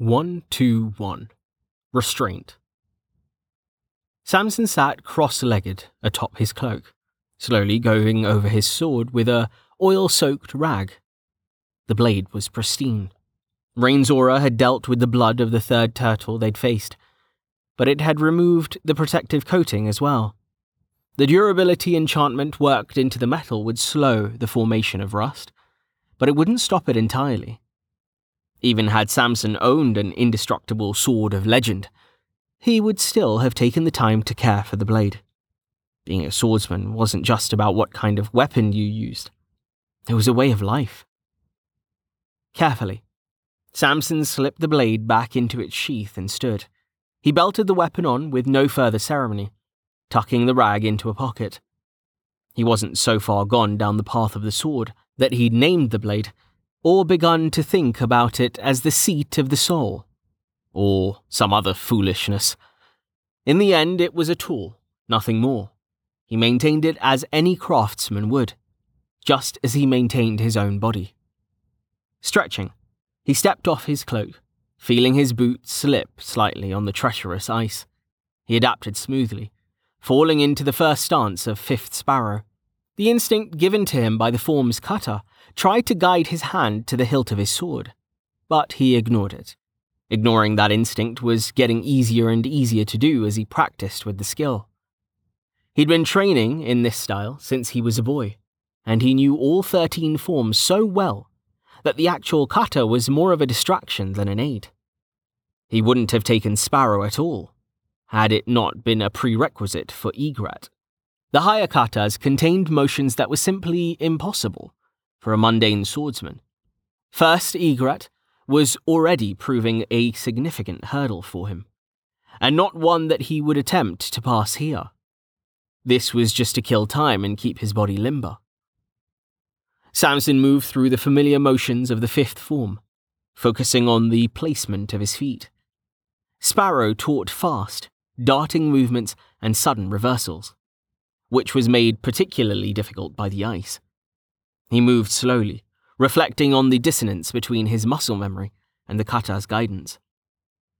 121 Restraint. Samson sat cross legged atop his cloak, slowly going over his sword with a oil soaked rag. The blade was pristine. Rain's aura had dealt with the blood of the third turtle they'd faced, but it had removed the protective coating as well. The durability enchantment worked into the metal would slow the formation of rust, but it wouldn't stop it entirely. Even had Samson owned an indestructible sword of legend, he would still have taken the time to care for the blade. Being a swordsman wasn't just about what kind of weapon you used, it was a way of life. Carefully, Samson slipped the blade back into its sheath and stood. He belted the weapon on with no further ceremony, tucking the rag into a pocket. He wasn't so far gone down the path of the sword that he'd named the blade or begun to think about it as the seat of the soul, or some other foolishness. In the end, it was a tool, nothing more. He maintained it as any craftsman would, just as he maintained his own body. Stretching, he stepped off his cloak, feeling his boots slip slightly on the treacherous ice. He adapted smoothly, falling into the first stance of Fifth Sparrow. The instinct given to him by the form's kata tried to guide his hand to the hilt of his sword, but he ignored it. Ignoring that instinct was getting easier and easier to do as he practiced with the skill. He'd been training in this style since he was a boy, and he knew all 13 forms so well that the actual kata was more of a distraction than an aid. He wouldn't have taken Sparrow at all, had it not been a prerequisite for Egret. The higher katas contained motions that were simply impossible, for a mundane swordsman. First, Egret was already proving a significant hurdle for him, and not one that he would attempt to pass here. This was just to kill time and keep his body limber. Samson moved through the familiar motions of the fifth form, focusing on the placement of his feet. Sparrow taught fast, darting movements and sudden reversals, which was made particularly difficult by the ice. He moved slowly, reflecting on the dissonance between his muscle memory and the kata's guidance.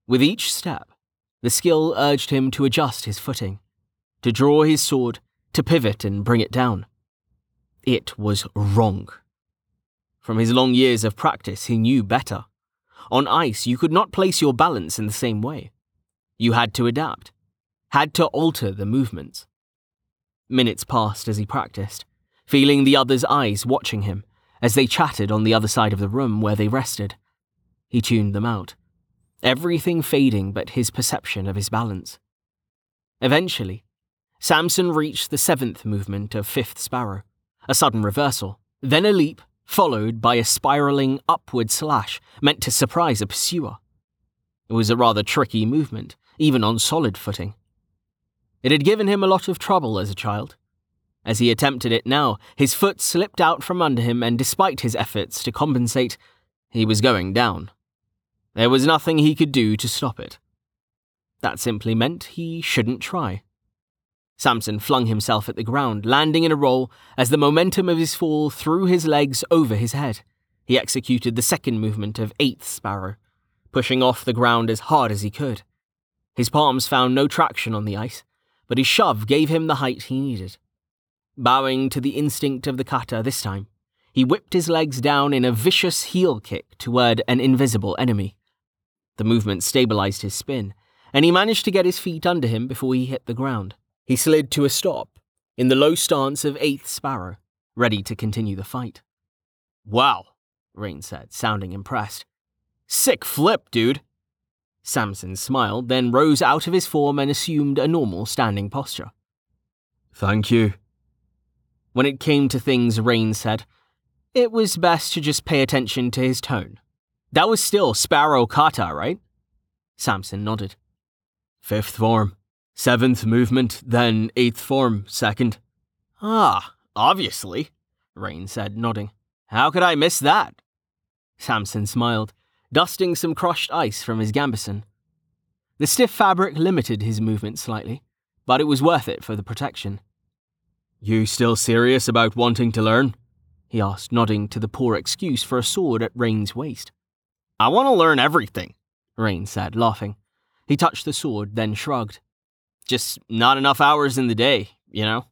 With each step, the skill urged him to adjust his footing, to draw his sword, to pivot and bring it down. It was wrong. From his long years of practice, he knew better. On ice, you could not place your balance in the same way. You had to adapt, had to alter the movements. Minutes passed as he practiced, feeling the others' eyes watching him as they chatted on the other side of the room where they rested. He tuned them out, everything fading but his perception of his balance. Eventually, Samson reached the seventh movement of Fifth Sparrow, a sudden reversal, then a leap, followed by a spiraling upward slash meant to surprise a pursuer. It was a rather tricky movement, even on solid footing. It had given him a lot of trouble as a child, as he attempted it now, his foot slipped out from under him, and despite his efforts to compensate, he was going down. There was nothing he could do to stop it. That simply meant he shouldn't try. Samson flung himself at the ground, landing in a roll as the momentum of his fall threw his legs over his head. He executed the second movement of Eighth Sparrow, pushing off the ground as hard as he could. His palms found no traction on the ice, but his shove gave him the height he needed. Bowing to the instinct of the kata this time, he whipped his legs down in a vicious heel kick toward an invisible enemy. The movement stabilized his spin, and he managed to get his feet under him before he hit the ground. He slid to a stop, in the low stance of Eighth Sparrow, ready to continue the fight. Wow, Rain said, sounding impressed. Sick flip, dude. Samson smiled, then rose out of his form and assumed a normal standing posture. Thank you, when it came to things, Rain said, it was best to just pay attention to his tone. That was still Sparrow Kata, right? Samson nodded. Fifth form, seventh movement, then eighth form, second. Ah, obviously, Rain said, nodding. How could I miss that? Samson smiled, dusting some crushed ice from his gambeson. The stiff fabric limited his movement slightly, but it was worth it for the protection. You still serious about wanting to learn? he asked, nodding to the poor excuse for a sword at Rain's waist. I want to learn everything, Rain said, laughing. He touched the sword, then shrugged. Just not enough hours in the day, you know?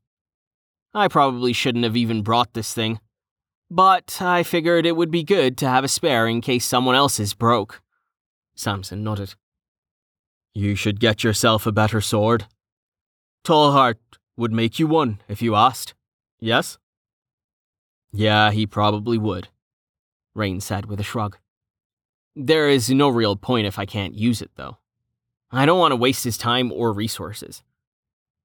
I probably shouldn't have even brought this thing. But I figured it would be good to have a spare in case someone else is broke. Samson nodded. You should get yourself a better sword. Tallheart would make you one if you asked. Yes? Yeah, he probably would, Rain said with a shrug. There is no real point if I can't use it, though. I don't want to waste his time or resources.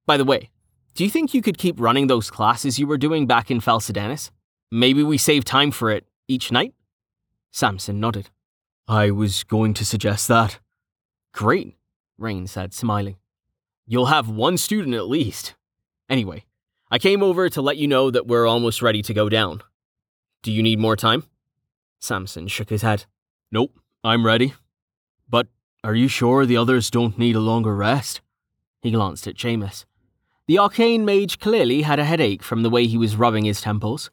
By the way, do you think you could keep running those classes you were doing back in Falcidanis? Maybe we save time for it each night? Samson nodded. I was going to suggest that. Great, Rain said, smiling. You'll have one student at least. Anyway, I came over to let you know that we're almost ready to go down. Do you need more time? Samson shook his head. Nope, I'm ready. But are you sure the others don't need a longer rest? He glanced at Jameis. The arcane mage clearly had a headache from the way he was rubbing his temples.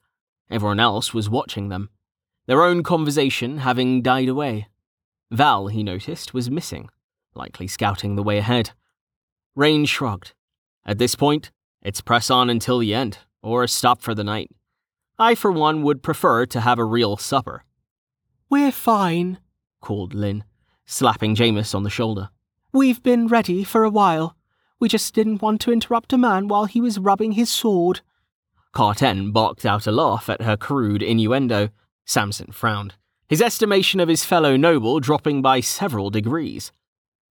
Everyone else was watching them, their own conversation having died away. Val, he noticed, was missing, likely scouting the way ahead. Rain shrugged. At this point, it's press on until the end, or stop for the night. I, for one, would prefer to have a real supper. We're fine, called Lynn, slapping Jameis on the shoulder. We've been ready for a while. We just didn't want to interrupt a man while he was rubbing his sword. Carten barked out a laugh at her crude innuendo. Samson frowned, his estimation of his fellow noble dropping by several degrees.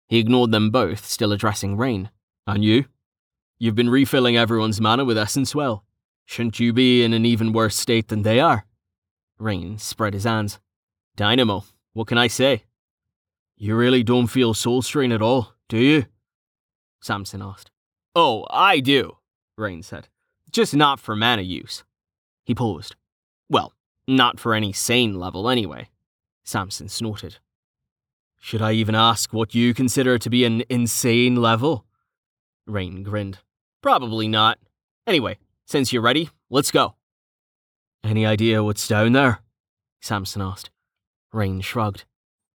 He ignored them both, still addressing Rain. And you? You've been refilling everyone's mana with essence well. Shouldn't you be in an even worse state than they are? Rain spread his hands. Dynamo, what can I say? You really don't feel soul strain at all, do you? Samson asked. Oh, I do, Rain said. Just not for mana use. He paused. Well, not for any sane level, anyway. Samson snorted. Should I even ask what you consider to be an insane level? Rain grinned. Probably not. Anyway, since you're ready, let's go. Any idea what's down there? Samson asked. Rain shrugged.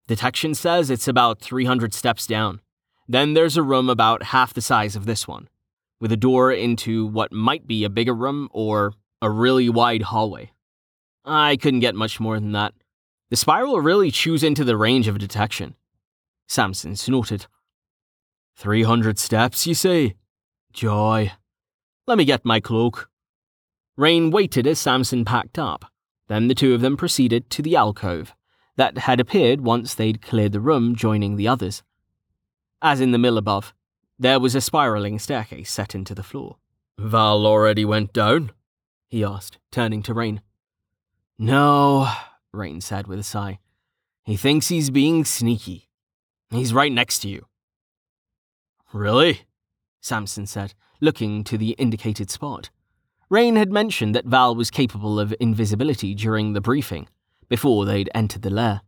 Detection says it's about 300 steps down. Then there's a room about half the size of this one, with a door into what might be a bigger room or a really wide hallway. I couldn't get much more than that. The spiral really chews into the range of detection. Samson snorted. 300 steps, you say? Joy. Let me get my cloak. Rain waited as Samson packed up. Then the two of them proceeded to the alcove that had appeared once they'd cleared the room, joining the others. As in the mill above, there was a spiraling staircase set into the floor. Val already went down? he asked, turning to Rain. No, Rain said with a sigh. He thinks he's being sneaky. He's right next to you. Really? Samson said, looking to the indicated spot. Rain had mentioned that Val was capable of invisibility during the briefing, before they'd entered the lair,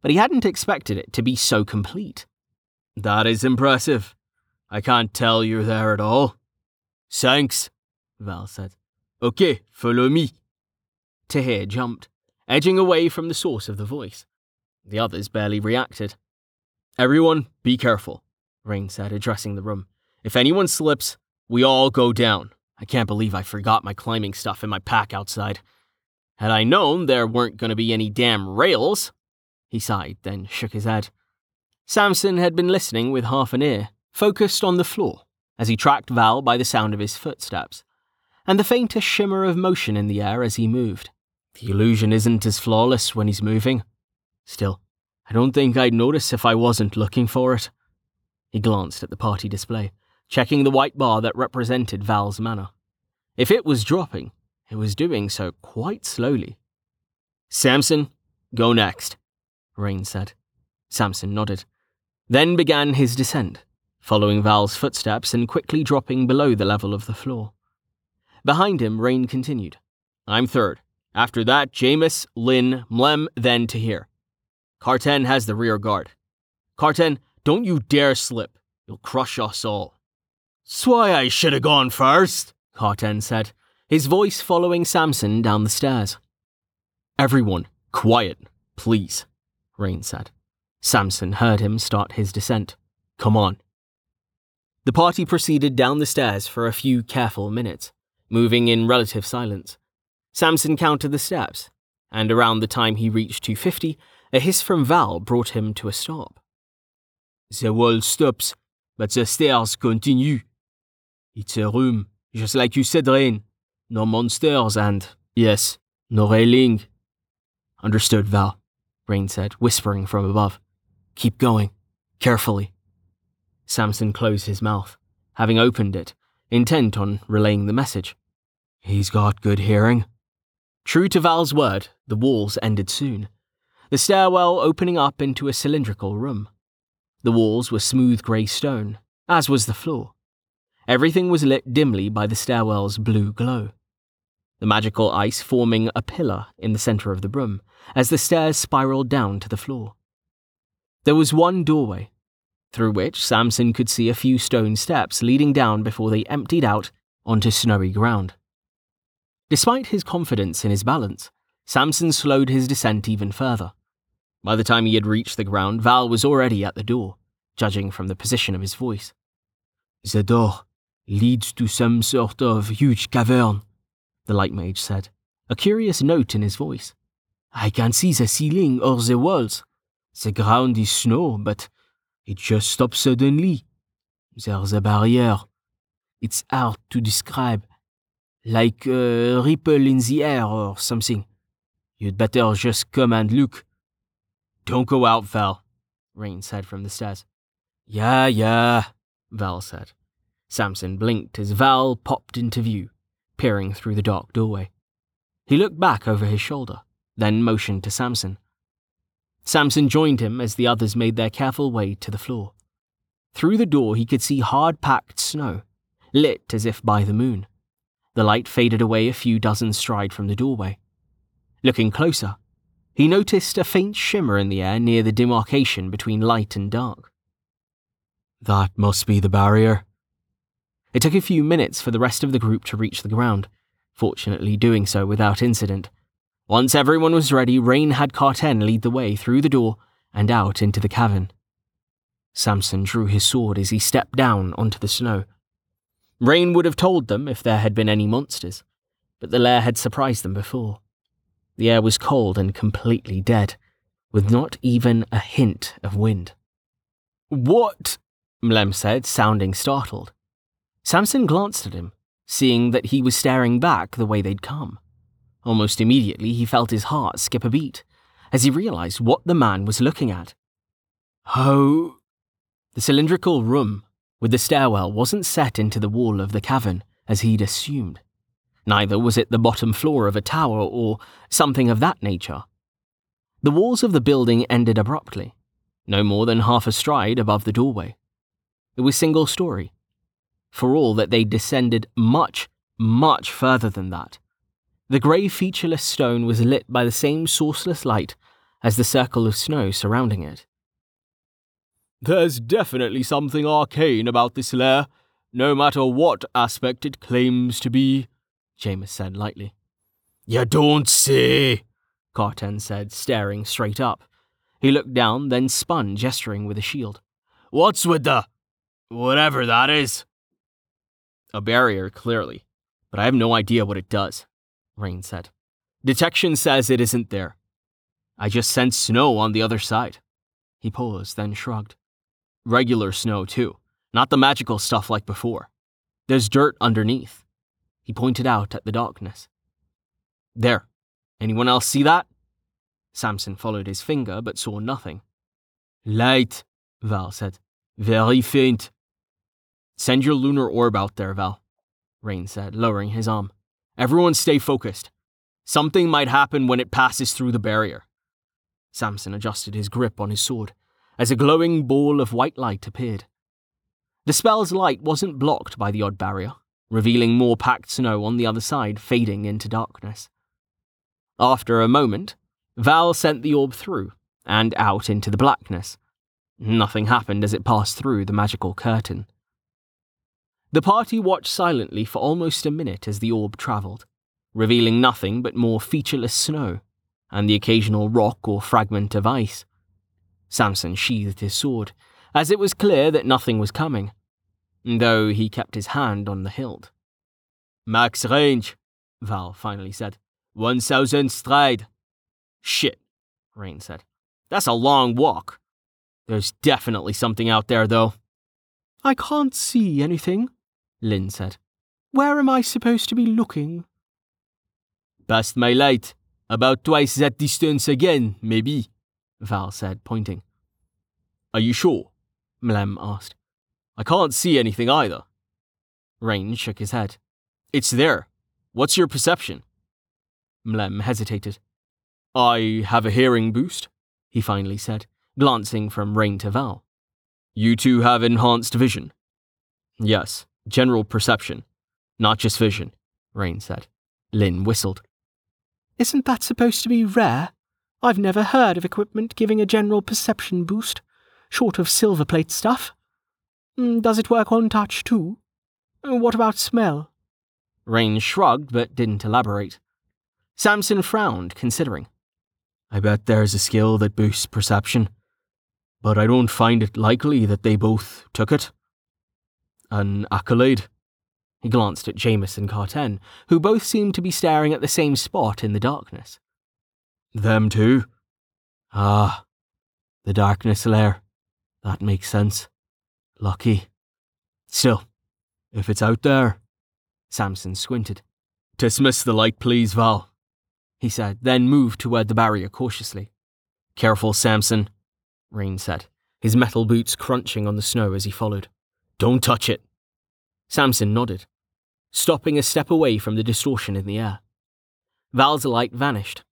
but he hadn't expected it to be so complete. That is impressive. I can't tell you're there at all. Thanks, Val said. Okay, follow me. Tahir jumped, edging away from the source of the voice. The others barely reacted. Everyone, be careful, Rain said, addressing the room. If anyone slips, we all go down. I can't believe I forgot my climbing stuff in my pack outside. Had I known there weren't going to be any damn rails. He sighed, then shook his head. Samson had been listening with half an ear, focused on the floor, as he tracked Val by the sound of his footsteps, and the faintest shimmer of motion in the air as he moved. The illusion isn't as flawless when he's moving. Still, I don't think I'd notice if I wasn't looking for it. He glanced at the party display, checking the white bar that represented Val's mana. If it was dropping, it was doing so quite slowly. Samson, go next, Rain said. Samson nodded, then began his descent, following Val's footsteps and quickly dropping below the level of the floor. Behind him, Rain continued. I'm third. After that, Jameis, Lynn, Mlem, then Tahir. Carten has the rear guard. Carten, don't you dare slip. You'll crush us all. Swy I should have gone first, Carten said, his voice following Samson down the stairs. Everyone, quiet, please, Rain said. Samson heard him start his descent. Come on. The party proceeded down the stairs for a few careful minutes, moving in relative silence. Samson counted the steps, and around the time he reached 250, a hiss from Val brought him to a stop. The wall stops, but the stairs continue. It's a room, just like you said, Rain. No monsters and, yes, no railing. Understood, Val, Rain said, whispering from above. Keep going, carefully. Samson closed his mouth, having opened it, intent on relaying the message. He's got good hearing. True to Val's word, the walls ended soon, the stairwell opening up into a cylindrical room. The walls were smooth grey stone, as was the floor. Everything was lit dimly by the stairwell's blue glow. The magical ice forming a pillar in the centre of the room as the stairs spiraled down to the floor. There was one doorway, through which Samson could see a few stone steps leading down before they emptied out onto snowy ground. Despite his confidence in his balance, Samson slowed his descent even further. By the time he had reached the ground, Val was already at the door, judging from the position of his voice. The door leads to some sort of huge cavern, the light mage said, a curious note in his voice. I can't see the ceiling or the walls. The ground is snow, but it just stops suddenly. There's a barrier. It's hard to describe. Like a ripple in the air or something. You'd better just come and look. Don't go out, Val, Rain said from the stairs. Yeah, yeah, Val said. Samson blinked as Val popped into view, peering through the dark doorway. He looked back over his shoulder, then motioned to Samson. Samson joined him as the others made their careful way to the floor. Through the door, he could see hard packed snow, lit as if by the moon. The light faded away a few dozen stride from the doorway. Looking closer, he noticed a faint shimmer in the air near the demarcation between light and dark. That must be the barrier. It took a few minutes for the rest of the group to reach the ground, fortunately doing so without incident. Once everyone was ready, Rain had Carten lead the way through the door and out into the cavern. Samson drew his sword as he stepped down onto the snow. Rain would have told them if there had been any monsters, but the lair had surprised them before. The air was cold and completely dead, with not even a hint of wind. What? Mlem said, sounding startled. Samson glanced at him, seeing that he was staring back the way they'd come. Almost immediately, he felt his heart skip a beat as he realized what the man was looking at. How? The cylindrical room with the stairwell wasn't set into the wall of the cavern as he'd assumed. Neither was it the bottom floor of a tower or something of that nature. The walls of the building ended abruptly, no more than half a stride above the doorway. It was single story. For all that they descended much, much further than that. The grey featureless stone was lit by the same sourceless light as the circle of snow surrounding it. There's definitely something arcane about this lair, no matter what aspect it claims to be, Jameis said lightly. You don't say, Carten said, staring straight up. He looked down, then spun, gesturing with a shield. What's with the. whatever that is? A barrier, clearly, but I have no idea what it does, Rain said. Detection says it isn't there. I just sense snow on the other side. He paused, then shrugged. Regular snow, too, not the magical stuff like before. There's dirt underneath. He pointed out at the darkness. There. Anyone else see that? Samson followed his finger but saw nothing. Light, Val said. Very faint. Send your lunar orb out there, Val, Rain said, lowering his arm. Everyone stay focused. Something might happen when it passes through the barrier. Samson adjusted his grip on his sword as a glowing ball of white light appeared. The spell's light wasn't blocked by the odd barrier, revealing more packed snow on the other side fading into darkness. After a moment, Val sent the orb through and out into the blackness. Nothing happened as it passed through the magical curtain. The party watched silently for almost a minute as the orb travelled, revealing nothing but more featureless snow and the occasional rock or fragment of ice. Samson sheathed his sword, as it was clear that nothing was coming, though he kept his hand on the hilt. Max range, Val finally said. 1000 stride. Shit, Rain said. That's a long walk. There's definitely something out there, though. I can't see anything, Lynn said. Where am I supposed to be looking? Past my light. About twice that distance again, maybe, Val said, pointing. Are you sure? Mlem asked. I can't see anything either. Rain shook his head. It's there. What's your perception? Mlem hesitated. I have a hearing boost, he finally said, glancing from Rain to Val. You two have enhanced vision. Yes, general perception. Not just vision, Rain said. Lynn whistled. Isn't that supposed to be rare? I've never heard of equipment giving a general perception boost, short of silver plate stuff. Mm, does it work on touch too? What about smell? Rain shrugged but didn't elaborate. Samson frowned, considering. I bet there's a skill that boosts perception, but I don't find it likely that they both took it. An accolade. He glanced at Jameis and Carten, who both seemed to be staring at the same spot in the darkness. Them too? Ah, the darkness lair. That makes sense. Lucky. Still, if it's out there. Samson squinted. Dismiss the light, please, Val he said, then moved toward the barrier cautiously. Careful, Samson, Rain said, his metal boots crunching on the snow as he followed. Don't touch it. Samson nodded, stopping a step away from the distortion in the air. Val's light vanished.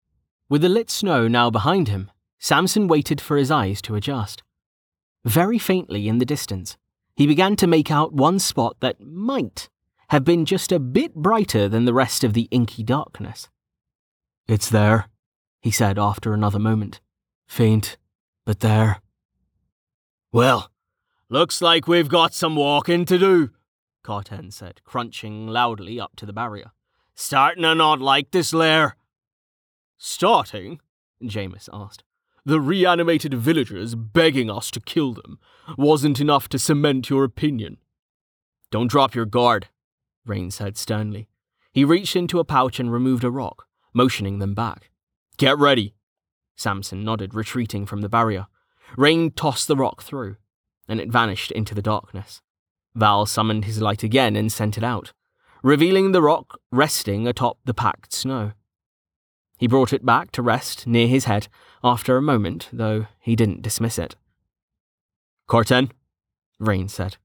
With the lit snow now behind him, Samson waited for his eyes to adjust. Very faintly in the distance, he began to make out one spot that might have been just a bit brighter than the rest of the inky darkness. It's there, he said after another moment. Faint, but there. Well, looks like we've got some walking to do, Carten said, crunching loudly up to the barrier. Starting to not like this lair. Starting? Jameis asked. The reanimated villagers begging us to kill them wasn't enough to cement your opinion. Don't drop your guard, Rain said sternly. He reached into a pouch and removed a rock motioning them back. Get ready. Samson nodded, retreating from the barrier. Rain tossed the rock through, and it vanished into the darkness. Val summoned his light again and sent it out, revealing the rock resting atop the packed snow. He brought it back to rest near his head after a moment, though he didn't dismiss it. Carten, Rain said.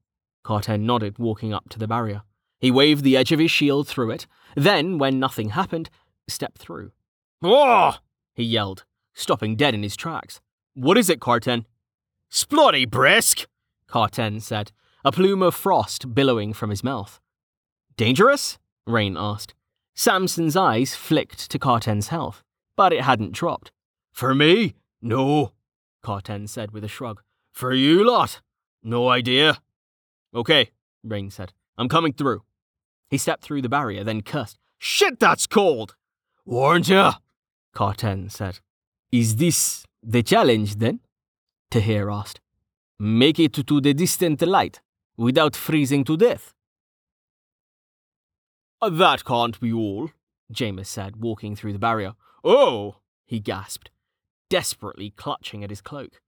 Carten nodded, walking up to the barrier. He waved the edge of his shield through it. Then, when nothing happened, stepped through. Oh! he yelled, stopping dead in his tracks. What is it, Carten? Splotty brisk, Carten said, a plume of frost billowing from his mouth. Dangerous? Rain asked. Samson's eyes flicked to Carten's health, but it hadn't dropped. For me? No, Carten said with a shrug. For you lot? No idea. Okay, Rain said. I'm coming through. He stepped through the barrier, then cursed. Shit, that's cold! Warned ya? Carten said. Is this the challenge then? Tahir asked. Make it to the distant light without freezing to death. Uh, that can't be all, Jameis said, walking through the barrier. Oh, he gasped, desperately clutching at his cloak.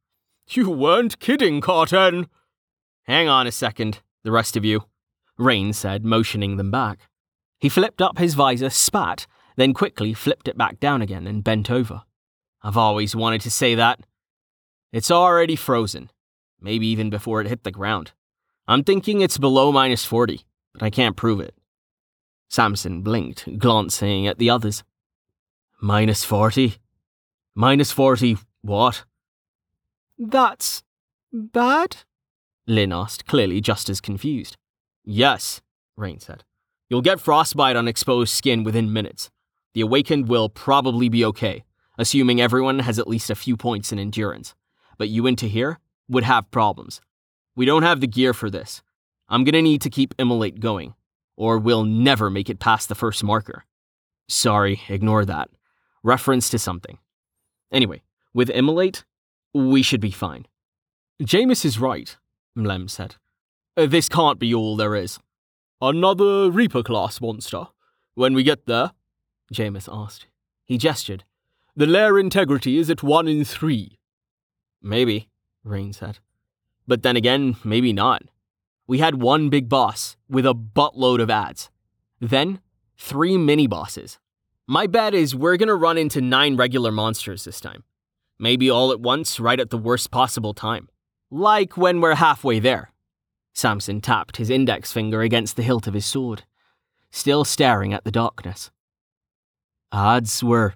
You weren't kidding, Carten. Hang on a second, the rest of you, Rain said, motioning them back. He flipped up his visor, spat, then quickly flipped it back down again and bent over. I've always wanted to say that. It's already frozen, maybe even before it hit the ground. I'm thinking it's below minus 40, but I can't prove it. Samson blinked, glancing at the others. Minus 40? Minus 40 what? That's bad? Lynn asked, clearly just as confused. Yes, Rain said. You'll get frostbite on exposed skin within minutes. The Awakened will probably be okay, assuming everyone has at least a few points in endurance. But you into here would have problems. We don't have the gear for this. I'm gonna need to keep Immolate going, or we'll never make it past the first marker. Sorry, ignore that. Reference to something. Anyway, with Immolate, We should be fine. Jameis is right, Mlem said. Uh, This can't be all there is. Another Reaper class monster. When we get there, Jameis asked. He gestured. the lair integrity is at one in three. Maybe, Rain said. But then again, maybe not. We had one big boss with a buttload of ads. Then, three mini bosses. My bet is we're gonna run into nine regular monsters this time. Maybe all at once, right at the worst possible time. Like when we're halfway there. Samson tapped his index finger against the hilt of his sword, still staring at the darkness. Ads were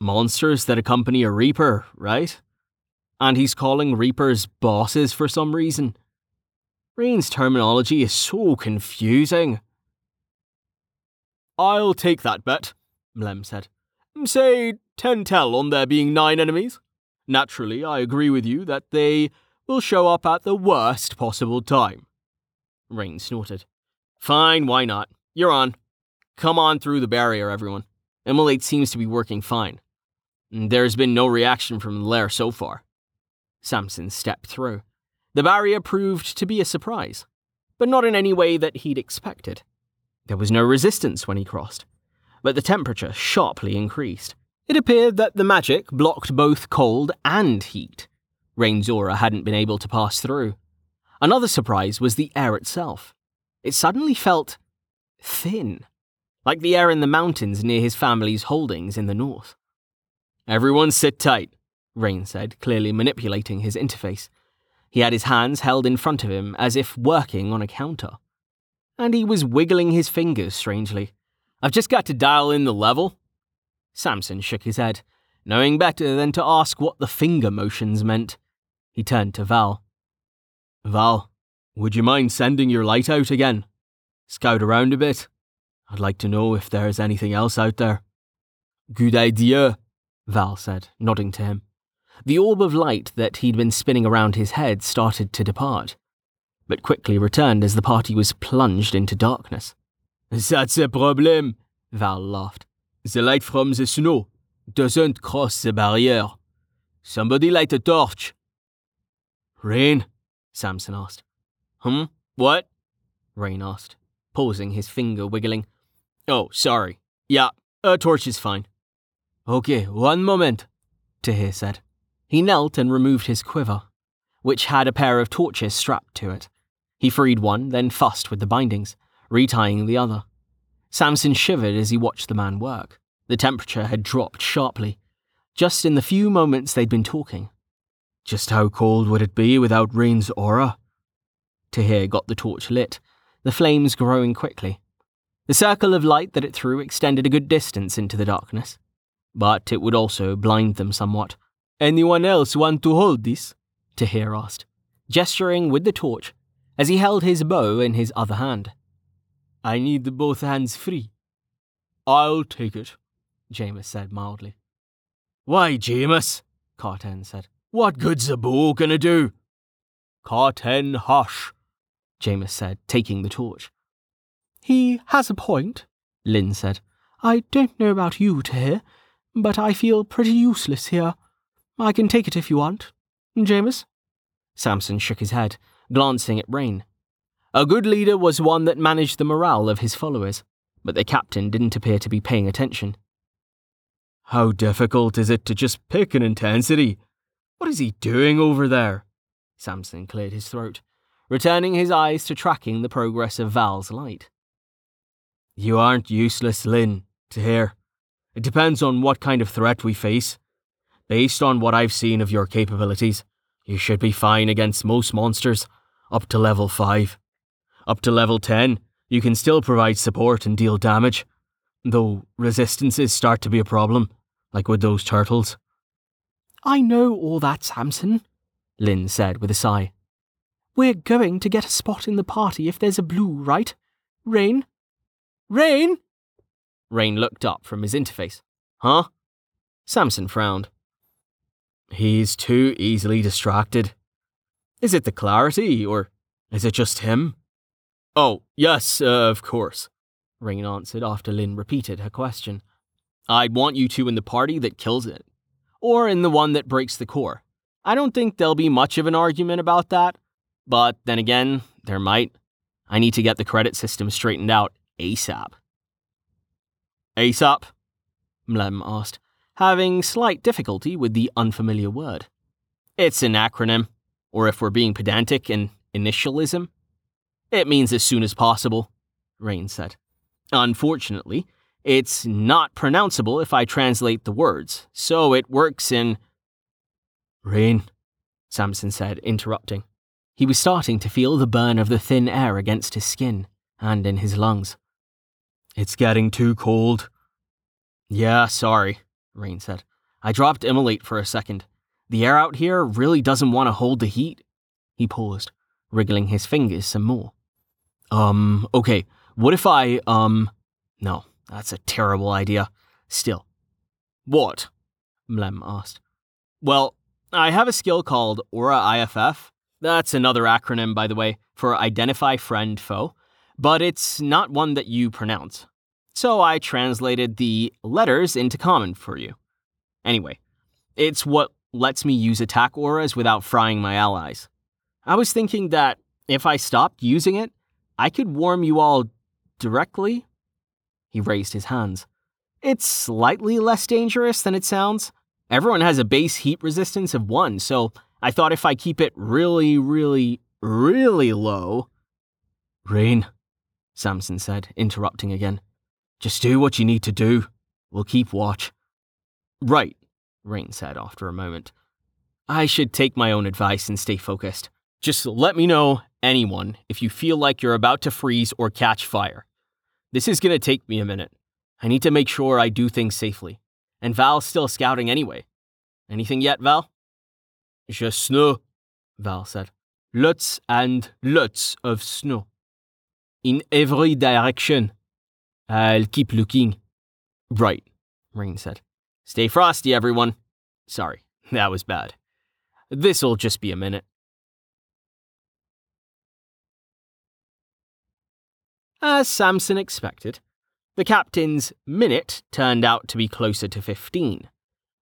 monsters that accompany a Reaper, right? And he's calling Reapers bosses for some reason. Rain's terminology is so confusing. I'll take that bet, Mlem said. Say 10 tell on there being nine enemies. Naturally, I agree with you that they will show up at the worst possible time. Rain snorted. Fine, why not? You're on. Come on through the barrier, everyone. Immolate seems to be working fine. There's been no reaction from the lair so far. Samson stepped through. The barrier proved to be a surprise, but not in any way that he'd expected. There was no resistance when he crossed, but the temperature sharply increased. It appeared that the magic blocked both cold and heat. Rain's aura hadn't been able to pass through. Another surprise was the air itself. It suddenly felt thin, like the air in the mountains near his family's holdings in the north. Everyone sit tight, Rain said, clearly manipulating his interface. He had his hands held in front of him as if working on a counter. And he was wiggling his fingers strangely. I've just got to dial in the level. Samson shook his head, knowing better than to ask what the finger motions meant. He turned to Val. Val, would you mind sending your light out again? Scout around a bit. I'd like to know if there's anything else out there. Good idea, Val said, nodding to him. The orb of light that he'd been spinning around his head started to depart, but quickly returned as the party was plunged into darkness. That's a problem, Val laughed. The light from the snow doesn't cross the barrier. Somebody light a torch. Rain? Samson asked. Hmm? What? Rain asked, pausing his finger wiggling. Oh, sorry. Yeah, a torch is fine. Okay, one moment, Tahir said. He knelt and removed his quiver, which had a pair of torches strapped to it. He freed one, then fussed with the bindings, retying the other. Samson shivered as he watched the man work. The temperature had dropped sharply, just in the few moments they'd been talking. Just how cold would it be without Rain's aura? Tahir got the torch lit, the flames growing quickly. The circle of light that it threw extended a good distance into the darkness, but it would also blind them somewhat. Anyone else want to hold this? Tahir asked, gesturing with the torch as he held his bow in his other hand. I need both hands free. I'll take it, Jameis said mildly. Why, Jameis? Carten said. What good's a bow gonna do? Carten, hush, Jameis said, taking the torch. He has a point, Lynn said. I don't know about you, Tahir, but I feel pretty useless here. I can take it if you want. Jameis? Samson shook his head, glancing at Rain. A good leader was one that managed the morale of his followers, but the captain didn't appear to be paying attention. How difficult is it to just pick an intensity? What is he doing over there? Samson cleared his throat, returning his eyes to tracking the progress of Val's light. You aren't useless, Lynn, Tahir. It depends on what kind of threat we face. Based on what I've seen of your capabilities, you should be fine against most monsters, up to level 5. Up to level 10, you can still provide support and deal damage, though resistances start to be a problem, like with those turtles. I know all that, Samson, Lynn said with a sigh. We're going to get a spot in the party if there's a blue, right? Rain? Rain? Rain looked up from his interface. Huh? Samson frowned. He's too easily distracted. Is it the clarity, or is it just him? Oh, yes, uh, of course, Rain answered after Lynn repeated her question. I'd want you two in the party that kills it, or in the one that breaks the core. I don't think there'll be much of an argument about that, but then again, there might. I need to get the credit system straightened out ASAP. ASAP? Mlem asked, having slight difficulty with the unfamiliar word. It's an acronym, or if we're being pedantic, an initialism. It means as soon as possible, Rain said. Unfortunately, it's not pronounceable if I translate the words, so it works in. Rain, Samson said, interrupting. He was starting to feel the burn of the thin air against his skin and in his lungs. It's getting too cold. Yeah, sorry, Rain said. I dropped immolate for a second. The air out here really doesn't want to hold the heat. He paused, wriggling his fingers some more. Um, okay, what if I, um, no, that's a terrible idea. Still. What? Mlem asked. Well, I have a skill called Aura IFF. That's another acronym, by the way, for Identify Friend Foe, but it's not one that you pronounce. So I translated the letters into common for you. Anyway, it's what lets me use attack auras without frying my allies. I was thinking that if I stopped using it, I could warm you all directly. He raised his hands. It's slightly less dangerous than it sounds. Everyone has a base heat resistance of one, so I thought if I keep it really, really, really low. Rain, Samson said, interrupting again. Just do what you need to do. We'll keep watch. Right, Rain said after a moment. I should take my own advice and stay focused. Just let me know, anyone, if you feel like you're about to freeze or catch fire. This is going to take me a minute. I need to make sure I do things safely. And Val's still scouting anyway. Anything yet, Val? Just snow, Val said. Lots and lots of snow. In every direction. I'll keep looking. Right, Rain said. Stay frosty, everyone. Sorry, that was bad. This'll just be a minute. As Samson expected, the captain's minute turned out to be closer to 15.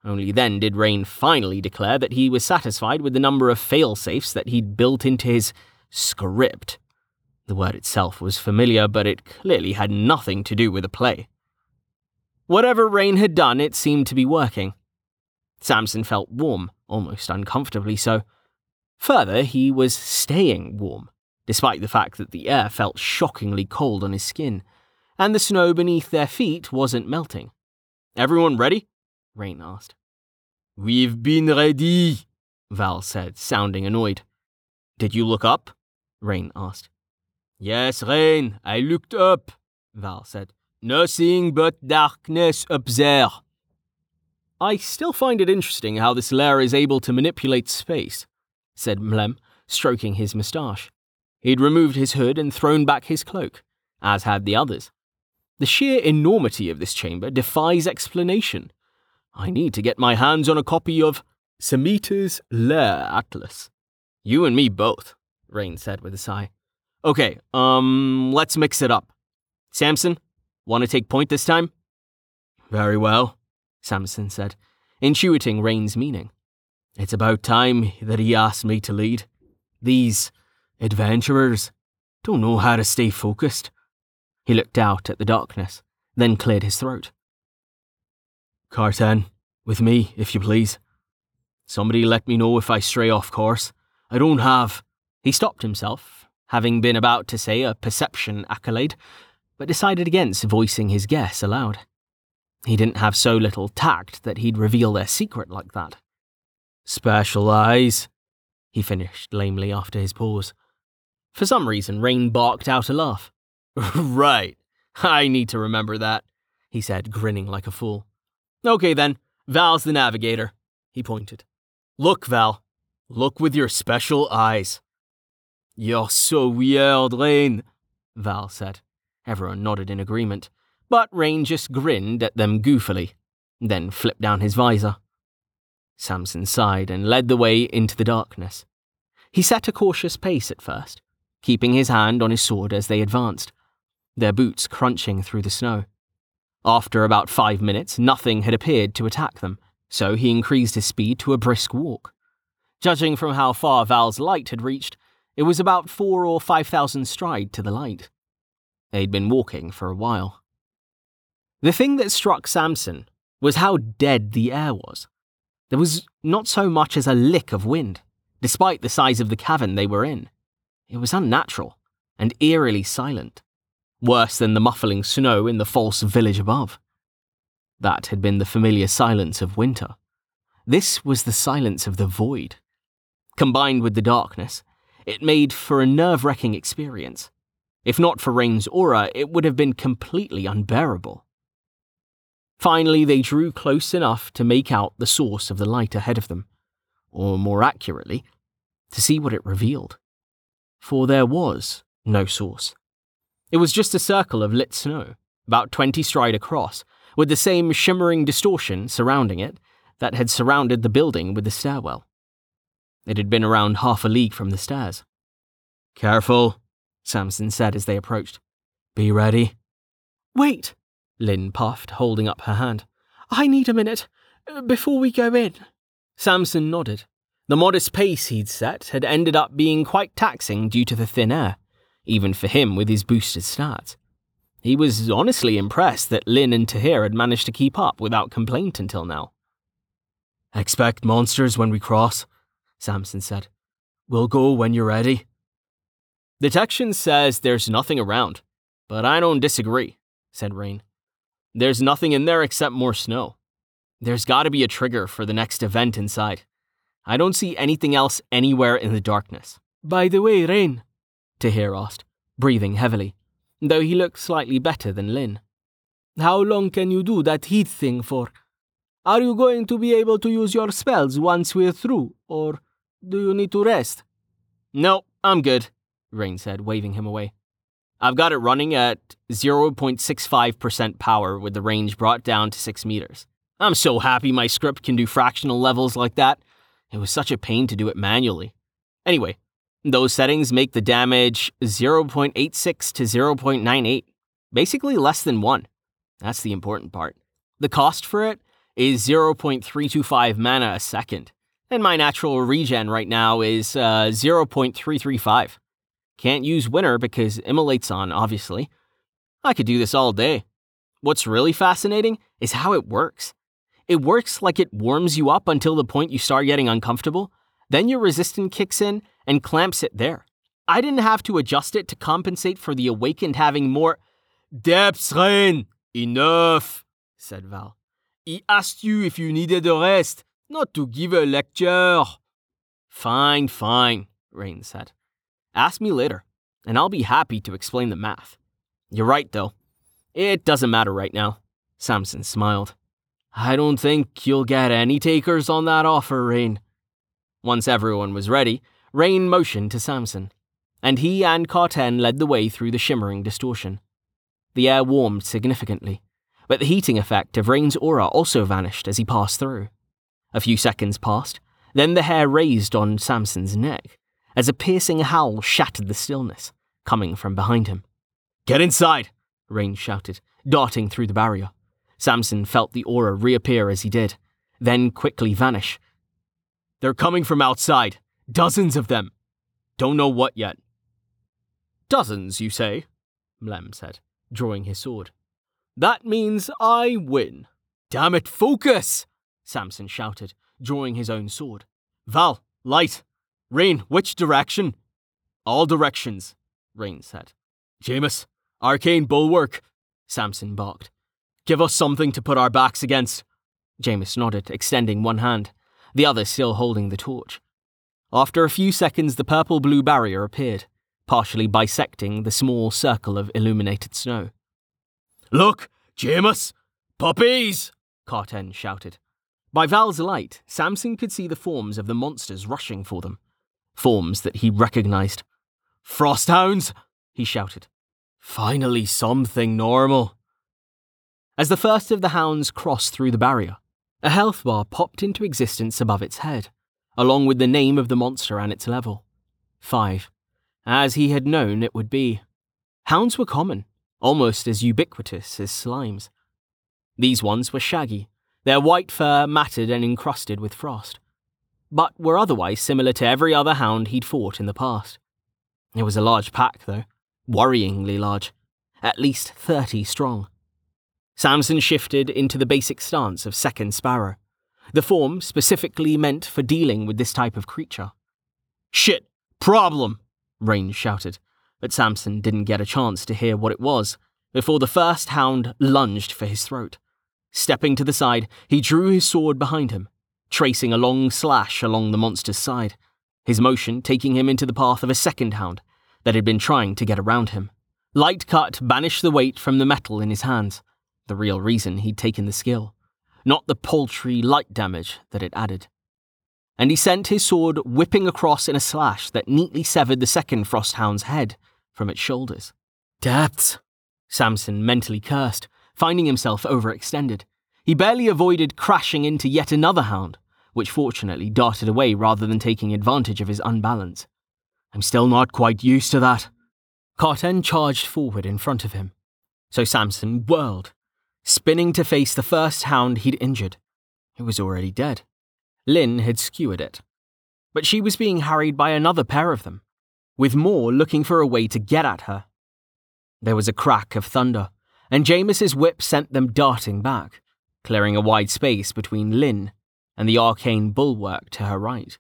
Only then did Rain finally declare that he was satisfied with the number of fail-safes that he'd built into his script. The word itself was familiar, but it clearly had nothing to do with the play. Whatever Rain had done, it seemed to be working. Samson felt warm, almost uncomfortably so. Further, he was staying warm, despite the fact that the air felt shockingly cold on his skin, and the snow beneath their feet wasn't melting. Everyone ready? Rain asked. We've been ready, Val said, sounding annoyed. Did you look up? Rain asked. Yes, Rain, I looked up, Val said. Nothing but darkness up there. I still find it interesting how this lair is able to manipulate space, said Mlem, stroking his moustache. He'd removed his hood and thrown back his cloak, as had the others. The sheer enormity of this chamber defies explanation. I need to get my hands on a copy of Samita's Lair Atlas. You and me both, Rain said with a sigh. Okay, um, let's mix it up. Samson, want to take point this time? Very well, Samson said, intuiting Rain's meaning. It's about time that he asked me to lead. These adventurers don't know how to stay focused. He looked out at the darkness, then cleared his throat. Carten, with me, if you please. Somebody let me know if I stray off course. I don't have. He stopped himself, having been about to say a perception accolade, but decided against voicing his guess aloud. He didn't have so little tact that he'd reveal their secret like that. Special eyes, he finished lamely after his pause. For some reason, Rain barked out a laugh. right. I need to remember that, he said, grinning like a fool. Okay then, Val's the navigator, he pointed. Look, Val. Look with your special eyes. You're so weird, Rain, Val said. Everyone nodded in agreement, but Rain just grinned at them goofily, then flipped down his visor. Samson sighed and led the way into the darkness. He set a cautious pace at first, keeping his hand on his sword as they advanced, their boots crunching through the snow. After about five minutes, nothing had appeared to attack them, so he increased his speed to a brisk walk. Judging from how far Val's light had reached, it was about four or five thousand stride to the light. They'd been walking for a while. The thing that struck Samson was how dead the air was. There was not so much as a lick of wind, despite the size of the cavern they were in. It was unnatural and eerily silent, worse than the muffling snow in the false village above. That had been the familiar silence of winter. This was the silence of the void. Combined with the darkness, it made for a nerve wracking experience. If not for Rain's aura, it would have been completely unbearable. Finally, they drew close enough to make out the source of the light ahead of them, or more accurately, to see what it revealed. For there was no source. It was just a circle of lit snow, about 20 stride across, with the same shimmering distortion surrounding it that had surrounded the building with the stairwell. It had been around half a league from the stairs. Careful, Samson said as they approached. Be ready. Wait, Lynn puffed, holding up her hand. I need a minute uh, before we go in. Samson nodded. The modest pace he'd set had ended up being quite taxing due to the thin air, even for him with his boosted stats. He was honestly impressed that Lynn and Tahir had managed to keep up without complaint until now. Expect monsters when we cross, Samson said. We'll go when you're ready. Detection says there's nothing around, but I don't disagree, said Rain. There's nothing in there except more snow. There's gotta be a trigger for the next event inside. I don't see anything else anywhere in the darkness. By the way, Rain, Tahir asked, breathing heavily, though he looked slightly better than Lynn. How long can you do that heat thing for? Are you going to be able to use your spells once we're through, or do you need to rest? No, I'm good, Rain said, waving him away. I've got it running at 0.65% power with the range brought down to 6 meters. I'm so happy my script can do fractional levels like that. It was such a pain to do it manually. Anyway, those settings make the damage 0.86 to 0.98, basically less than 1. That's the important part. The cost for it is 0.325 mana a second, and my natural regen right now is uh, 0.335. Can't use Winter because Immolate's on, obviously. I could do this all day. What's really fascinating is how it works. It works like it warms you up until the point you start getting uncomfortable, then your resistance kicks in and clamps it there. I didn't have to adjust it to compensate for the awakened having more. Depths, Rain! Enough, said Val. He asked you if you needed a rest, not to give a lecture. Fine, fine, Rain said. Ask me later, and I'll be happy to explain the math. You're right, though. It doesn't matter right now. Samson smiled. I don't think you'll get any takers on that offer, Rain. Once everyone was ready, Rain motioned to Samson, and he and Carten led the way through the shimmering distortion. The air warmed significantly, but the heating effect of Rain's aura also vanished as he passed through. A few seconds passed, then the hair raised on Samson's neck, as a piercing howl shattered the stillness, coming from behind him. Get inside! Rain shouted, darting through the barrier. Samson felt the aura reappear as he did, then quickly vanish. They're coming from outside. Dozens of them. Don't know what yet. Dozens, you say? Mlem said, drawing his sword. That means I win. Damn it, focus! Samson shouted, drawing his own sword. Val, light! Rain, which direction? All directions, Rain said. Jameis, arcane bulwark, Samson barked. Give us something to put our backs against. Jameis nodded, extending one hand, the other still holding the torch. After a few seconds, the purple blue barrier appeared, partially bisecting the small circle of illuminated snow. Look, Jameis! Puppies! Carten shouted. By Val's light, Samson could see the forms of the monsters rushing for them forms that he recognized. Frosthounds! he shouted. Finally, something normal. As the first of the hounds crossed through the barrier, a health bar popped into existence above its head, along with the name of the monster and its level. Five, as he had known it would be. Hounds were common, almost as ubiquitous as slimes. These ones were shaggy, their white fur matted and encrusted with frost. but were otherwise similar to every other hound he'd fought in the past. It was a large pack, though, worryingly large, at least 30 strong. Samson shifted into the basic stance of second sparrow, the form specifically meant for dealing with this type of creature. Shit! Problem! Rain shouted, but Samson didn't get a chance to hear what it was before the first hound lunged for his throat. Stepping to the side, he drew his sword behind him, tracing a long slash along the monster's side, his motion taking him into the path of a second hound that had been trying to get around him. Light cut banished the weight from the metal in his hands, the real reason he'd taken the skill, not the paltry light damage that it added. And he sent his sword whipping across in a slash that neatly severed the second frost hound's head from its shoulders. Depths! Samson mentally cursed, finding himself overextended. He barely avoided crashing into yet another hound, which fortunately darted away rather than taking advantage of his unbalance. I'm still not quite used to that. Carten charged forward in front of him. So Samson whirled, spinning to face the first hound he'd injured. It was already dead. Lynn had skewered it. But she was being harried by another pair of them, with more looking for a way to get at her. There was a crack of thunder, and Jameis's whip sent them darting back, clearing a wide space between Lynn and the arcane bulwark to her right.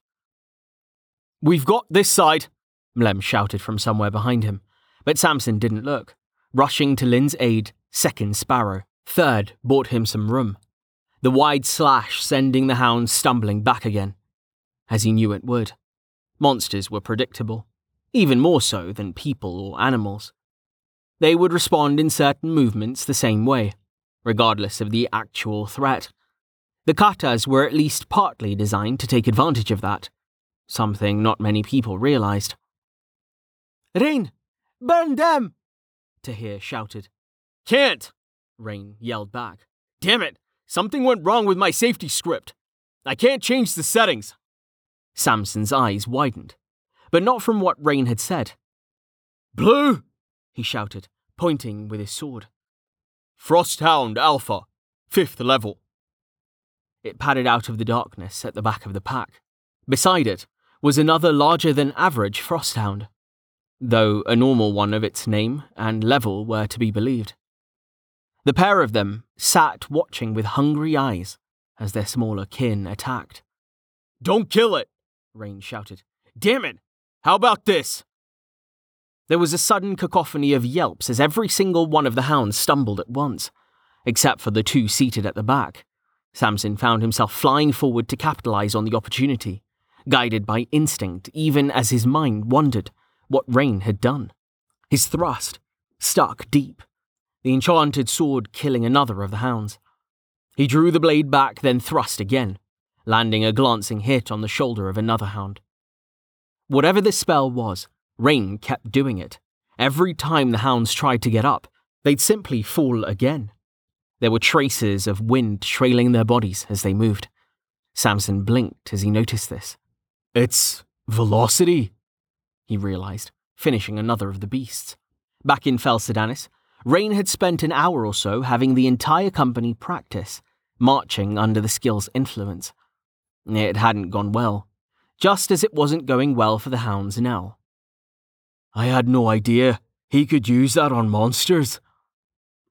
We've got this side, Mlem shouted from somewhere behind him, but Samson didn't look. Rushing to Lynn's aid, second Sparrow, third bought him some room. The wide slash sending the hound stumbling back again, as he knew it would. Monsters were predictable, even more so than people or animals. They would respond in certain movements the same way, regardless of the actual threat. The katas were at least partly designed to take advantage of that, something not many people realized. Rain! Burn them! Tahir shouted. Can't! Rain yelled back. Damn it! Something went wrong with my safety script. I can't change the settings. Samson's eyes widened, but not from what Rain had said. Blue! He shouted, pointing with his sword. Frosthound Alpha, fifth level. It padded out of the darkness at the back of the pack. Beside it was another larger than average Frosthound, though a normal one of its name and level were to be believed. The pair of them sat watching with hungry eyes as their smaller kin attacked. Don't kill it! Rain shouted. Damn it! How about this? There was a sudden cacophony of yelps as every single one of the hounds stumbled at once, except for the two seated at the back. Samson found himself flying forward to capitalize on the opportunity, guided by instinct even as his mind wondered what Rain had done. His thrust stuck deep, the enchanted sword killing another of the hounds. He drew the blade back, then thrust again, landing a glancing hit on the shoulder of another hound. Whatever this spell was, Rain kept doing it. Every time the hounds tried to get up, they'd simply fall again. There were traces of wind trailing their bodies as they moved. Samson blinked as he noticed this. It's velocity, he realized, finishing another of the beasts. Back in Fel Sedanis, Rain had spent an hour or so having the entire company practice, marching under the skill's influence. It hadn't gone well, just as it wasn't going well for the hounds now. I had no idea he could use that on monsters.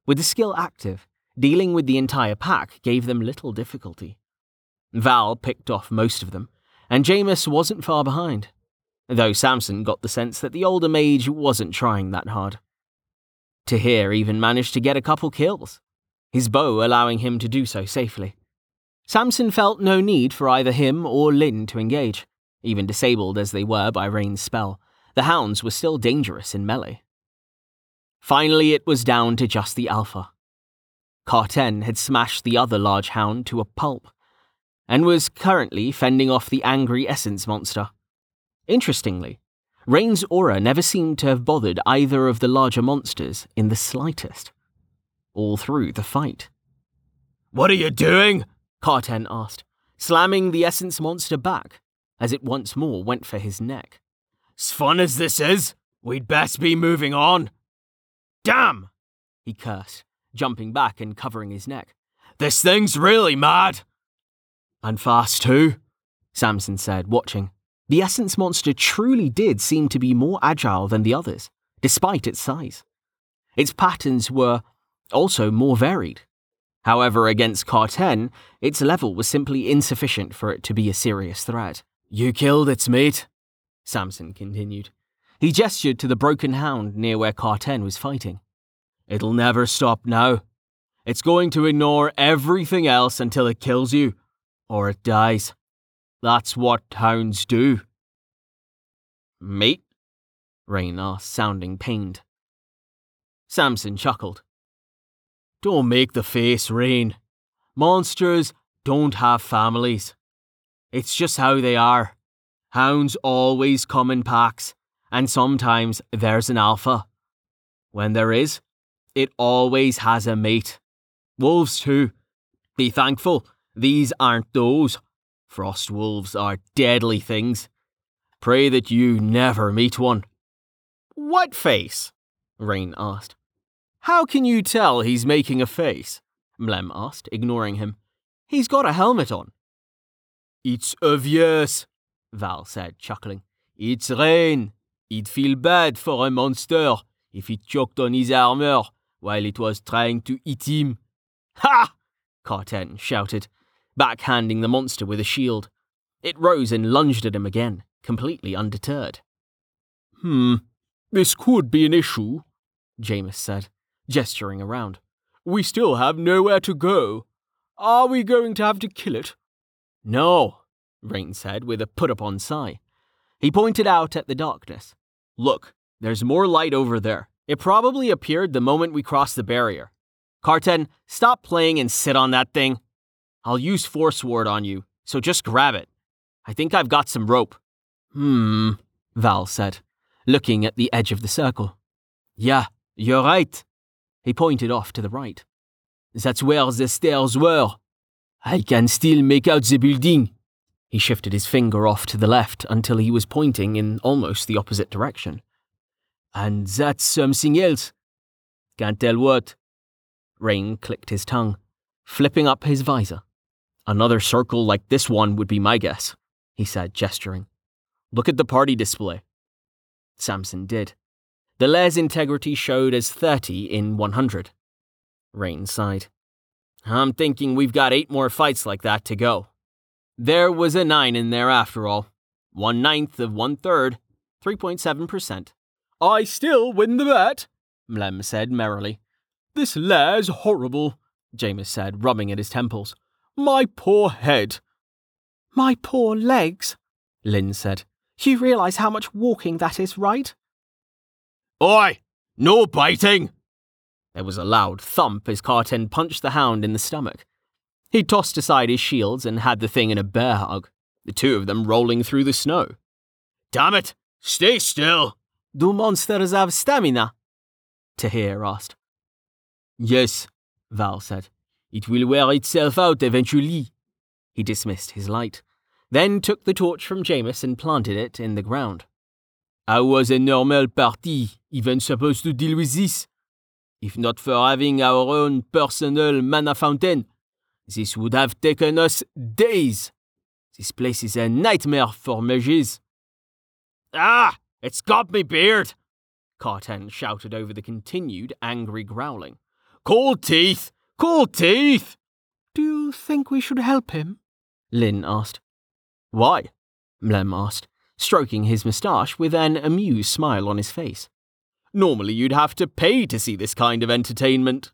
With the skill active, dealing with the entire pack gave them little difficulty. Val picked off most of them, and Jameis wasn't far behind, though Samson got the sense that the older mage wasn't trying that hard. Tahir even managed to get a couple kills, his bow allowing him to do so safely. Samson felt no need for either him or Lynn to engage, even disabled as they were by Rain's spell the hounds were still dangerous in melee. Finally, it was down to just the alpha. Carten had smashed the other large hound to a pulp, and was currently fending off the angry essence monster. Interestingly, Rain's aura never seemed to have bothered either of the larger monsters in the slightest. All through the fight. What are you doing? Carten asked, slamming the essence monster back as it once more went for his neck. As fun as this is, we'd best be moving on. Damn! He cursed, jumping back and covering his neck. This thing's really mad. And fast too, Samson said, watching. The essence monster truly did seem to be more agile than the others, despite its size. Its patterns were also more varied. However, against Carten, its level was simply insufficient for it to be a serious threat. You killed its mate, Samson continued. He gestured to the broken hound near where Carten was fighting. It'll never stop now. It's going to ignore everything else until it kills you, or it dies. That's what hounds do. Mate? Rain asked, sounding pained. Samson chuckled. Don't make the face, Rain. Monsters don't have families. It's just how they are. Hounds always come in packs, and sometimes there's an alpha. When there is, it always has a mate. Wolves, too. Be thankful, these aren't those. Frost wolves are deadly things. Pray that you never meet one. What face? Rain asked. How can you tell he's making a face? Mlem asked, ignoring him. He's got a helmet on. It's obvious, Val said, chuckling. It's rain. He'd feel bad for a monster if it choked on his armor while it was trying to eat him. Ha! Carten shouted, backhanding the monster with a shield. It rose and lunged at him again, completely undeterred. Hmm, this could be an issue, Jameis said, gesturing around. We still have nowhere to go. Are we going to have to kill it? No, Rain said with a put upon sigh. He pointed out at the darkness. Look, there's more light over there. It probably appeared the moment we crossed the barrier. Carten, stop playing and sit on that thing. I'll use Force Ward on you, so just grab it. I think I've got some rope. Hmm, Val said, looking at the edge of the circle. Yeah, you're right. He pointed off to the right. That's where the stairs were. I can still make out the building. He shifted his finger off to the left until he was pointing in almost the opposite direction. And that's something else. Can't tell what. Rain clicked his tongue, flipping up his visor. Another circle like this one would be my guess, he said, gesturing. Look at the party display. Samson did. The Les integrity showed as 30 in 100. Rain sighed. I'm thinking we've got eight more fights like that to go. There was a nine in there after all. One ninth of one third, 3.7%. I still win the bet, Mlem said merrily. This Les horrible, Jameis said, rubbing at his temples. My poor head. My poor legs, Lynn said. You realize how much walking that is, right? Oi! No biting! There was a loud thump as Carten punched the hound in the stomach. He tossed aside his shields and had the thing in a bear hug, the two of them rolling through the snow. Damn it! Stay still! Do monsters have stamina? Tahir asked. Yes, Val said. It will wear itself out eventually. He dismissed his light, then took the torch from Jameis and planted it in the ground. How was a normal party even supposed to deal with this? If not for having our own personal mana fountain, this would have taken us days. This place is a nightmare for mages. Ah! It's got me beard! Carten shouted over the continued angry growling. Cold teeth! Cold teeth! Do you think we should help him? Lynn asked. Why? Mlem asked, stroking his moustache with an amused smile on his face. Normally you'd have to pay to see this kind of entertainment.